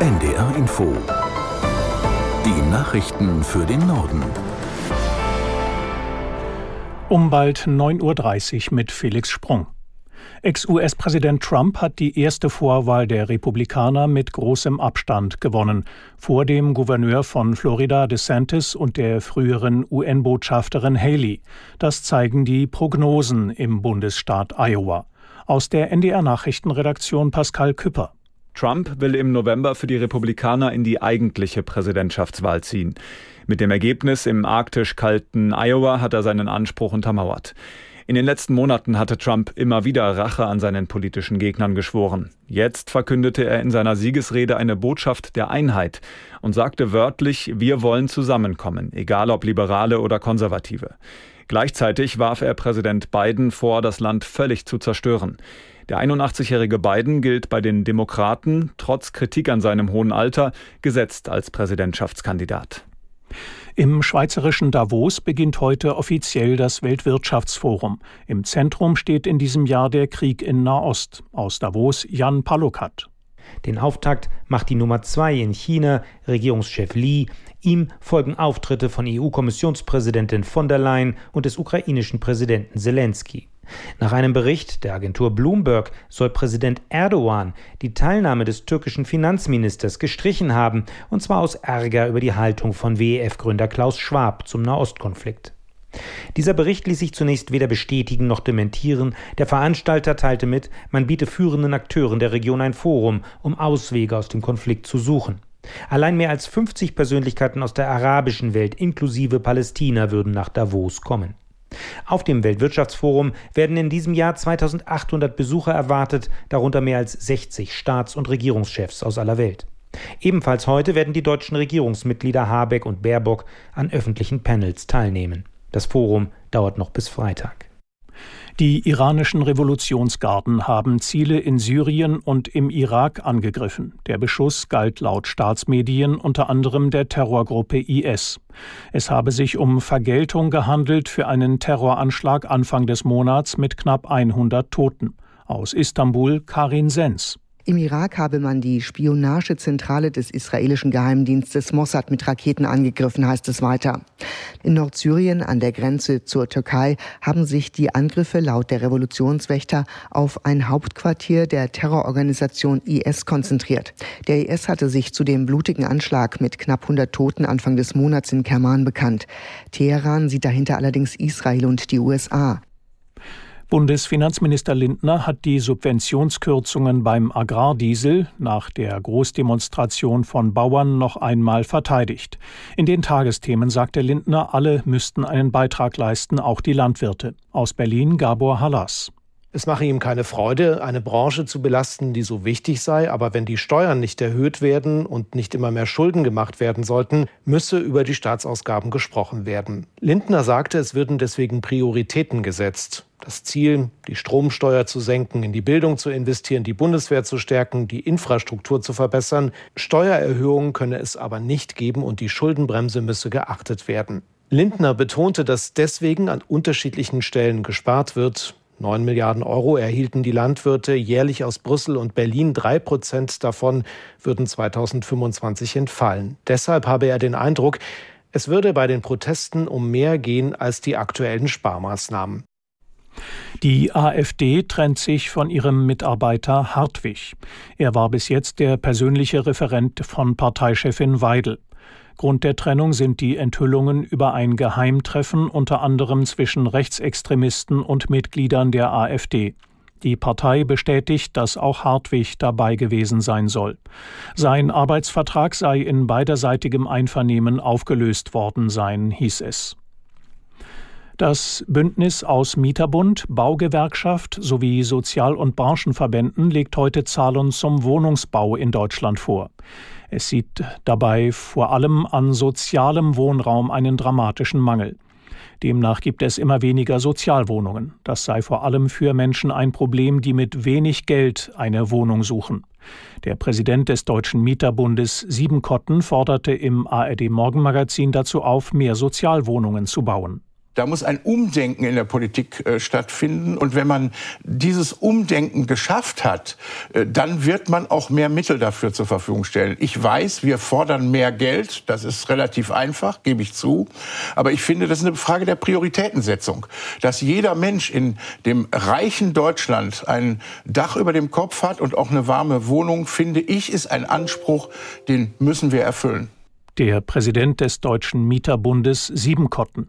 NDR Info. Die Nachrichten für den Norden. Um bald 9.30 Uhr mit Felix Sprung. Ex-US-Präsident Trump hat die erste Vorwahl der Republikaner mit großem Abstand gewonnen, vor dem Gouverneur von Florida DeSantis und der früheren UN-Botschafterin Haley. Das zeigen die Prognosen im Bundesstaat Iowa. Aus der NDR Nachrichtenredaktion Pascal Küpper. Trump will im November für die Republikaner in die eigentliche Präsidentschaftswahl ziehen. Mit dem Ergebnis im arktisch kalten Iowa hat er seinen Anspruch untermauert. In den letzten Monaten hatte Trump immer wieder Rache an seinen politischen Gegnern geschworen. Jetzt verkündete er in seiner Siegesrede eine Botschaft der Einheit und sagte wörtlich, wir wollen zusammenkommen, egal ob Liberale oder Konservative. Gleichzeitig warf er Präsident Biden vor, das Land völlig zu zerstören. Der 81-jährige Biden gilt bei den Demokraten, trotz Kritik an seinem hohen Alter, gesetzt als Präsidentschaftskandidat. Im schweizerischen Davos beginnt heute offiziell das Weltwirtschaftsforum. Im Zentrum steht in diesem Jahr der Krieg in Nahost. Aus Davos Jan Palukat. Den Auftakt macht die Nummer zwei in China, Regierungschef Li. Ihm folgen Auftritte von EU-Kommissionspräsidentin von der Leyen und des ukrainischen Präsidenten Zelensky. Nach einem Bericht der Agentur Bloomberg soll Präsident Erdogan die Teilnahme des türkischen Finanzministers gestrichen haben, und zwar aus Ärger über die Haltung von WEF-Gründer Klaus Schwab zum Nahostkonflikt. Dieser Bericht ließ sich zunächst weder bestätigen noch dementieren. Der Veranstalter teilte mit, man biete führenden Akteuren der Region ein Forum, um Auswege aus dem Konflikt zu suchen. Allein mehr als 50 Persönlichkeiten aus der arabischen Welt inklusive Palästina würden nach Davos kommen. Auf dem Weltwirtschaftsforum werden in diesem Jahr 2800 Besucher erwartet, darunter mehr als 60 Staats- und Regierungschefs aus aller Welt. Ebenfalls heute werden die deutschen Regierungsmitglieder Habeck und Baerbock an öffentlichen Panels teilnehmen. Das Forum dauert noch bis Freitag. Die iranischen Revolutionsgarden haben Ziele in Syrien und im Irak angegriffen. Der Beschuss galt laut Staatsmedien unter anderem der Terrorgruppe IS. Es habe sich um Vergeltung gehandelt für einen Terroranschlag Anfang des Monats mit knapp 100 Toten. Aus Istanbul Karin Sens. Im Irak habe man die Spionagezentrale des israelischen Geheimdienstes Mossad mit Raketen angegriffen, heißt es weiter. In Nordsyrien an der Grenze zur Türkei haben sich die Angriffe laut der Revolutionswächter auf ein Hauptquartier der Terrororganisation IS konzentriert. Der IS hatte sich zu dem blutigen Anschlag mit knapp 100 Toten Anfang des Monats in Kerman bekannt. Teheran sieht dahinter allerdings Israel und die USA. Bundesfinanzminister Lindner hat die Subventionskürzungen beim Agrardiesel nach der Großdemonstration von Bauern noch einmal verteidigt. In den Tagesthemen sagte Lindner, alle müssten einen Beitrag leisten, auch die Landwirte. Aus Berlin Gabor Hallas. Es mache ihm keine Freude, eine Branche zu belasten, die so wichtig sei, aber wenn die Steuern nicht erhöht werden und nicht immer mehr Schulden gemacht werden sollten, müsse über die Staatsausgaben gesprochen werden. Lindner sagte, es würden deswegen Prioritäten gesetzt. Das Ziel, die Stromsteuer zu senken, in die Bildung zu investieren, die Bundeswehr zu stärken, die Infrastruktur zu verbessern. Steuererhöhungen könne es aber nicht geben und die Schuldenbremse müsse geachtet werden. Lindner betonte, dass deswegen an unterschiedlichen Stellen gespart wird. 9 Milliarden Euro erhielten die Landwirte jährlich aus Brüssel und Berlin. Drei Prozent davon würden 2025 entfallen. Deshalb habe er den Eindruck, es würde bei den Protesten um mehr gehen als die aktuellen Sparmaßnahmen. Die AfD trennt sich von ihrem Mitarbeiter Hartwig. Er war bis jetzt der persönliche Referent von Parteichefin Weidel. Grund der Trennung sind die Enthüllungen über ein Geheimtreffen unter anderem zwischen Rechtsextremisten und Mitgliedern der AfD. Die Partei bestätigt, dass auch Hartwig dabei gewesen sein soll. Sein Arbeitsvertrag sei in beiderseitigem Einvernehmen aufgelöst worden sein, hieß es. Das Bündnis aus Mieterbund, Baugewerkschaft sowie Sozial- und Branchenverbänden legt heute Zahlen zum Wohnungsbau in Deutschland vor. Es sieht dabei vor allem an sozialem Wohnraum einen dramatischen Mangel. Demnach gibt es immer weniger Sozialwohnungen. Das sei vor allem für Menschen ein Problem, die mit wenig Geld eine Wohnung suchen. Der Präsident des Deutschen Mieterbundes Siebenkotten forderte im ARD Morgenmagazin dazu auf, mehr Sozialwohnungen zu bauen. Da muss ein Umdenken in der Politik äh, stattfinden. Und wenn man dieses Umdenken geschafft hat, äh, dann wird man auch mehr Mittel dafür zur Verfügung stellen. Ich weiß, wir fordern mehr Geld. Das ist relativ einfach, gebe ich zu. Aber ich finde, das ist eine Frage der Prioritätensetzung. Dass jeder Mensch in dem reichen Deutschland ein Dach über dem Kopf hat und auch eine warme Wohnung, finde ich, ist ein Anspruch, den müssen wir erfüllen. Der Präsident des Deutschen Mieterbundes Siebenkotten.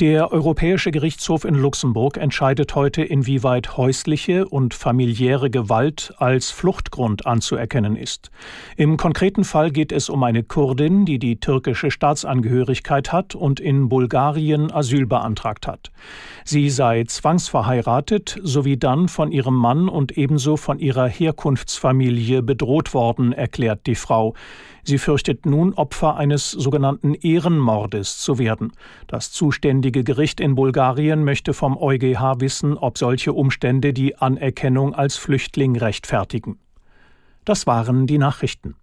Der Europäische Gerichtshof in Luxemburg entscheidet heute, inwieweit häusliche und familiäre Gewalt als Fluchtgrund anzuerkennen ist. Im konkreten Fall geht es um eine Kurdin, die die türkische Staatsangehörigkeit hat und in Bulgarien Asyl beantragt hat. Sie sei zwangsverheiratet sowie dann von ihrem Mann und ebenso von ihrer Herkunftsfamilie bedroht worden, erklärt die Frau. Sie fürchtet nun Opfer eines sogenannten Ehrenmordes zu werden. Das zuständige Gericht in Bulgarien möchte vom EuGH wissen, ob solche Umstände die Anerkennung als Flüchtling rechtfertigen. Das waren die Nachrichten.